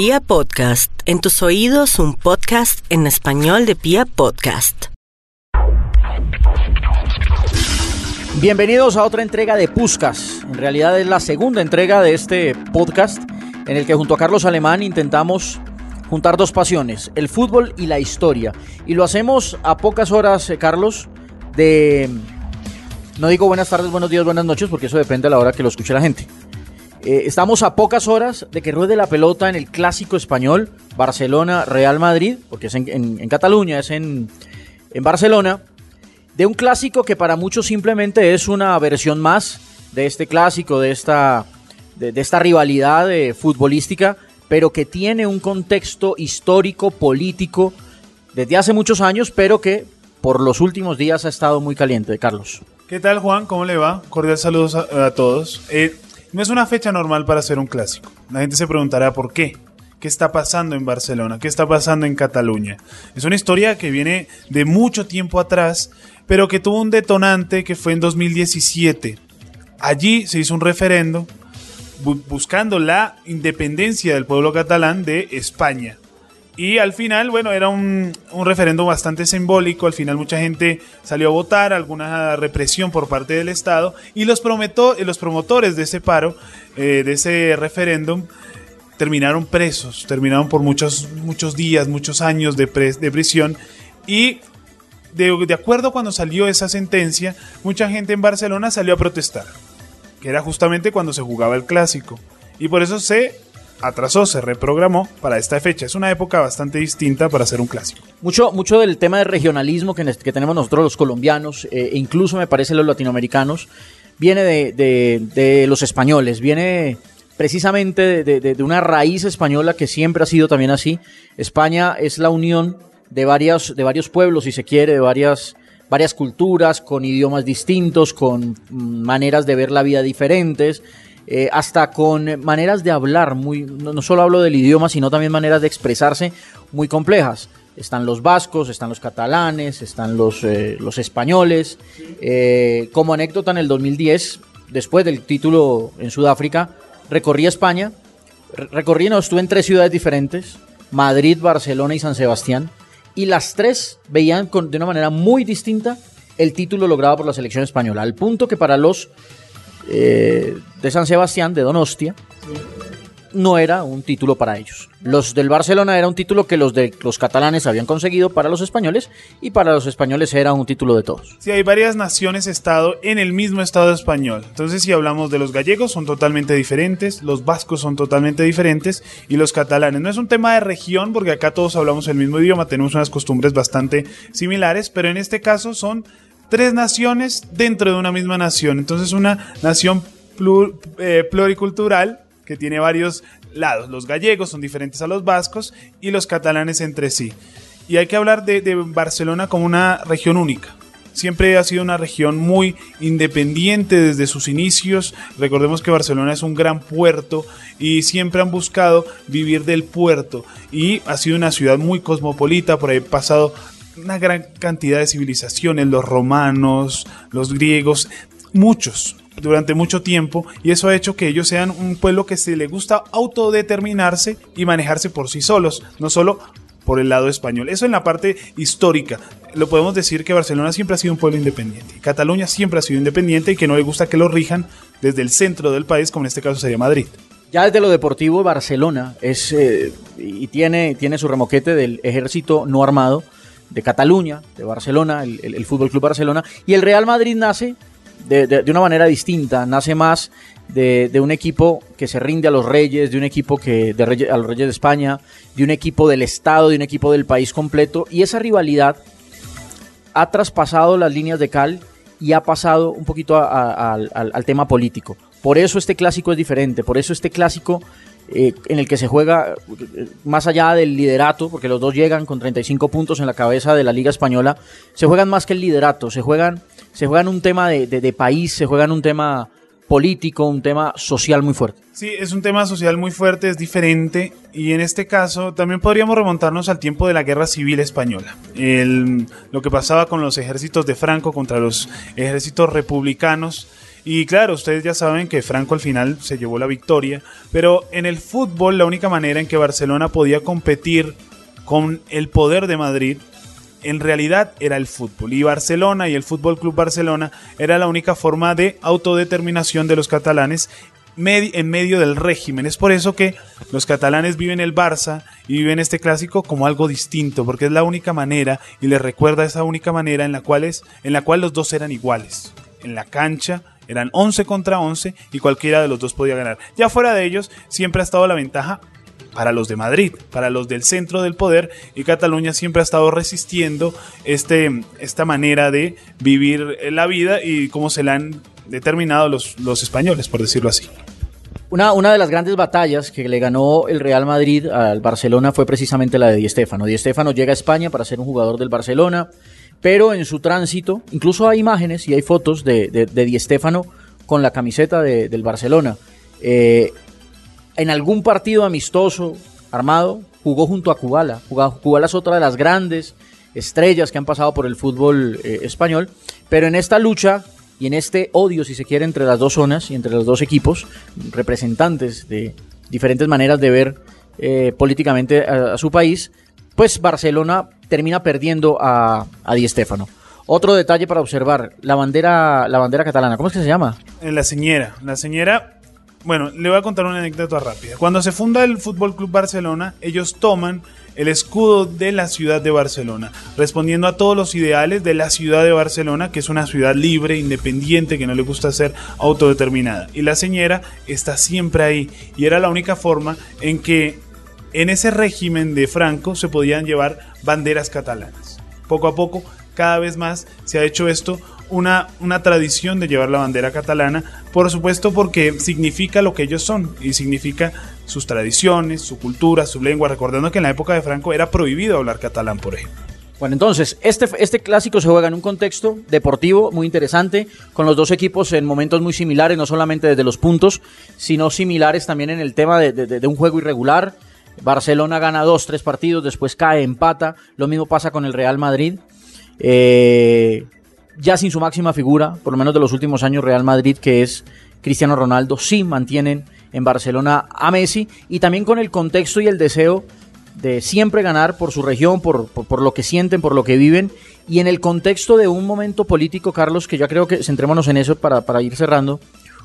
Pia Podcast, en tus oídos un podcast en español de Pia Podcast. Bienvenidos a otra entrega de Puscas. En realidad es la segunda entrega de este podcast en el que junto a Carlos Alemán intentamos juntar dos pasiones, el fútbol y la historia. Y lo hacemos a pocas horas, eh, Carlos, de... No digo buenas tardes, buenos días, buenas noches, porque eso depende de la hora que lo escuche la gente. Eh, estamos a pocas horas de que ruede la pelota en el clásico español Barcelona-Real Madrid, porque es en, Cataluña, es en, Barcelona, de un clásico que para muchos simplemente es una versión más de este clásico, de esta, de, esta rivalidad eh, futbolística, pero que tiene un contexto histórico, político, desde hace muchos años, pero que por los últimos días ha estado muy caliente, Carlos. ¿Qué tal, Juan? ¿Cómo le va? Cordial saludos a, todos. Eh, no es una fecha normal para hacer un clásico. La gente se preguntará por qué. ¿Qué está pasando en Barcelona? ¿Qué está pasando en Cataluña? Es una historia que viene de mucho tiempo atrás, pero que tuvo un detonante que fue en 2017. Allí se hizo un referendo buscando la independencia del pueblo catalán de España. Y al final, bueno, era un, un referendo bastante simbólico. Al final mucha gente salió a votar, alguna represión por parte del Estado. Y los, los promotores de ese paro, eh, de ese referéndum, terminaron presos. Terminaron por muchos, muchos días, muchos años de, de prisión. Y de, de acuerdo cuando salió esa sentencia, mucha gente en Barcelona salió a protestar. Que era justamente cuando se jugaba el clásico. Y por eso se atrasó, se reprogramó para esta fecha. Es una época bastante distinta para hacer un clásico. Mucho, mucho del tema de regionalismo que, tenemos nosotros los colombianos, eh, e incluso me parece los latinoamericanos, viene de, los españoles, viene precisamente de, una raíz española que siempre ha sido también así. España es la unión de, varias, de varios pueblos, si se quiere, de varias, varias culturas, con idiomas distintos, con mm, maneras de ver la vida diferentes. Eh, hasta con maneras de hablar, muy, no, solo hablo del idioma, sino también maneras de expresarse muy complejas. Están los vascos, están los catalanes, están los, eh, los españoles. Eh, como anécdota, en el 2010, después del título en Sudáfrica, recorrí España. Recorrí, no, estuve en tres ciudades diferentes, Madrid, Barcelona y San Sebastián. Y las tres veían de una manera muy distinta el título logrado por la selección española, al punto que para los eh, de San Sebastián, de Donostia, no era un título para ellos. Los del Barcelona era un título que los de los catalanes habían conseguido para los españoles y para los españoles era un título de todos. Sí, hay varias naciones-estado en el mismo estado español. Entonces, si hablamos de los gallegos, son totalmente diferentes, los vascos son totalmente diferentes y los catalanes. No es un tema de región, porque acá todos hablamos el mismo idioma, tenemos unas costumbres bastante similares, pero en este caso son tres naciones dentro de una misma nación. Entonces una nación eh, pluricultural que tiene varios lados. Los gallegos son diferentes a los vascos y los catalanes entre sí. Y hay que hablar de, Barcelona como una región única siempre ha sido una región muy independiente desde sus inicios. Recordemos que Barcelona es un gran puerto y siempre han buscado vivir del puerto y ha sido una ciudad muy cosmopolita, por ahí pasado una gran cantidad de civilizaciones, los romanos, los griegos, muchos durante mucho tiempo y eso ha hecho que ellos sean un pueblo que se le gusta autodeterminarse y manejarse por sí solos, no solo por el lado español. Eso en la parte histórica. Lo podemos decir que Barcelona siempre ha sido un pueblo independiente. Cataluña siempre ha sido independiente y que no le gusta que lo rijan desde el centro del país, como en este caso sería Madrid. Ya desde lo deportivo, Barcelona es eh, y tiene, tiene su remoquete del ejército no armado de Cataluña, de Barcelona, el, Fútbol Club Barcelona, y el Real Madrid nace de, una manera distinta, nace más de, un equipo que se rinde a los reyes, de un equipo que de a los reyes de España, de un equipo del Estado, de un equipo del país completo, y esa rivalidad ha traspasado las líneas de cal y ha pasado un poquito al tema político. Por eso este clásico es diferente, por eso este clásico eh, en el que se juega eh, más allá del liderato, porque los dos llegan con 35 puntos en la cabeza de la Liga Española, se juegan más que el liderato, se juegan, se juegan un tema de, país, se juegan un tema político, un tema social muy fuerte. Sí, es un tema social muy fuerte, es diferente y en este caso también podríamos remontarnos al tiempo de la Guerra Civil Española. lo que pasaba con los ejércitos de Franco contra los ejércitos republicanos Y claro, ustedes ya saben que Franco al final se llevó la victoria, pero en el fútbol la única manera en que Barcelona podía competir con el poder de Madrid en realidad era el fútbol. Y Barcelona y el Fútbol Club Barcelona era la única forma de autodeterminación de los catalanes en medio del régimen. Es por eso que los catalanes viven el Barça y viven este clásico como algo distinto, porque es la única manera y les recuerda esa única manera en la cual, es, en la cual los dos eran iguales. En la cancha eran 11 contra 11 y cualquiera de los dos podía ganar. Ya fuera de ellos, siempre ha estado la ventaja para los de Madrid, para los del centro del poder, y Cataluña siempre ha estado resistiendo este, esta manera de vivir la vida y cómo se la han determinado los, los españoles, por decirlo así. Una, una, de las grandes batallas que le ganó el Real Madrid al Barcelona fue precisamente la de Di Stéfano. Di Stéfano llega a España para ser un jugador del Barcelona, pero en su tránsito, incluso hay imágenes y hay fotos de, de, Di Stéfano con la camiseta del Barcelona. Eh, en algún partido amistoso armado jugó junto a Kubala. Kubala es otra de las grandes estrellas que han pasado por el fútbol eh, español, pero en esta lucha y en este odio, si se quiere, entre las dos zonas y entre los dos equipos, representantes de diferentes maneras de ver eh, políticamente a, su país, pues Barcelona termina perdiendo a, a Di Stéfano. Otro detalle para observar, la bandera, la bandera catalana, ¿cómo es que se llama? La señera. La señera bueno, le voy a contar una anécdota rápida. Cuando se funda el Fútbol Club Barcelona, ellos toman el escudo de la ciudad de Barcelona, respondiendo a todos los ideales de la ciudad de Barcelona, que es una ciudad libre, independiente, que no le gusta ser autodeterminada. Y la señora está siempre ahí. Y era la única forma en que en ese régimen de Franco se podían llevar banderas catalanas. Poco a poco, cada vez más se ha hecho esto una, una tradición de llevar la bandera catalana, por supuesto porque significa lo que ellos son y significa sus tradiciones, su cultura, su lengua, recordando que en la época de Franco era prohibido hablar catalán, por ejemplo. Bueno, entonces, este, este clásico se juega en un contexto deportivo muy interesante, con los dos equipos en momentos muy similares, no solamente desde los puntos, sino similares también en el tema de, de un juego irregular. Barcelona gana dos, tres partidos, después cae, empata. Lo mismo pasa con el Real Madrid. Eh, ya sin su máxima figura, por lo menos de los últimos años, Real Madrid, que es Cristiano Ronaldo, sí mantienen en Barcelona a Messi y también con el contexto y el deseo de siempre ganar por su región, por, por, lo que sienten, por lo que viven y en el contexto de un momento político, Carlos, que ya creo que centrémonos en eso para, para ir cerrando,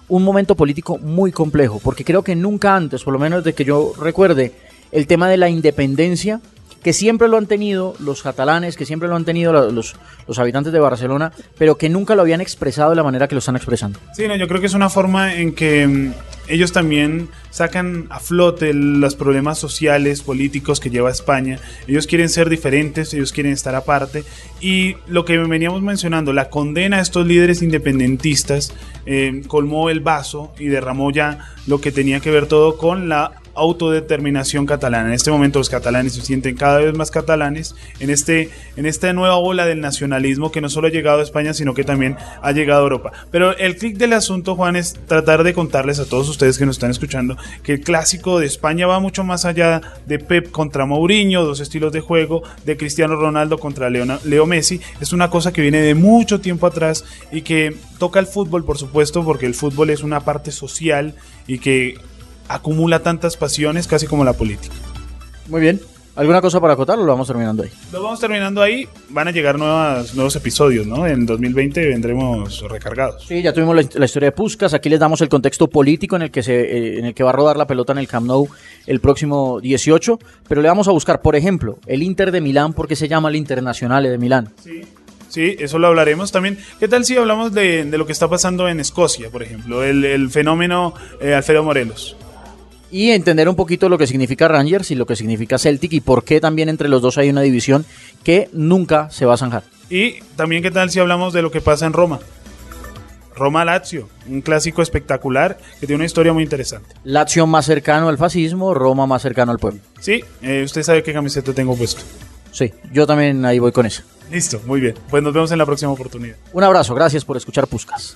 un momento político muy complejo, porque creo que nunca antes, por lo menos de que yo recuerde, el tema de la independencia que siempre lo han tenido los catalanes, que siempre lo han tenido los, los habitantes de Barcelona, pero que nunca lo habían expresado de la manera que lo están expresando. Sí, no, yo creo que es una forma en que mm, ellos también sacan a flote los problemas sociales, políticos que lleva España. Ellos quieren ser diferentes, ellos quieren estar aparte. Y lo que veníamos mencionando, la condena a estos líderes independentistas eh, colmó el vaso y derramó ya lo que tenía que ver todo con la autodeterminación catalana. En este momento los catalanes se sienten cada vez más catalanes en, este, en esta nueva ola del nacionalismo que no solo ha llegado a España, sino que también ha llegado a Europa. Pero el clic del asunto, Juan, es tratar de contarles a todos ustedes que nos están escuchando que el clásico de España va mucho más allá de Pep contra Mourinho, dos estilos de juego, de Cristiano Ronaldo contra Leo Messi. Es una cosa que viene de mucho tiempo atrás y que toca el fútbol, por supuesto, porque el fútbol es una parte social y que acumula tantas pasiones casi como la política. Muy bien. ¿Alguna cosa para acotar o lo vamos terminando ahí? Lo vamos terminando ahí. Van a llegar nuevas, nuevos episodios, ¿no? En 2020 vendremos recargados. Sí, ya tuvimos la, historia de Puskas. Aquí les damos el contexto político en el, que se, eh, en el que va a rodar la pelota en el Camp Nou el próximo 18. Pero le vamos a buscar, por ejemplo, el Inter de Milán, porque se llama el Internacional de Milán. Sí. Sí, eso lo hablaremos también. ¿Qué tal si hablamos de, lo que está pasando en Escocia, por ejemplo? El, fenómeno eh, Alfredo Morelos y entender un poquito lo que significa Rangers y lo que significa Celtic y por qué también entre los dos hay una división que nunca se va a zanjar. Y también qué tal si hablamos de lo que pasa en Roma. Roma-Lazio, un clásico espectacular que tiene una historia muy interesante. Lazio más cercano al fascismo, Roma más cercano al pueblo. Sí, eh, usted sabe qué camiseta tengo puesto. Sí, yo también ahí voy con eso. Listo, muy bien. Pues nos vemos en la próxima oportunidad. Un abrazo, gracias por escuchar Puscas.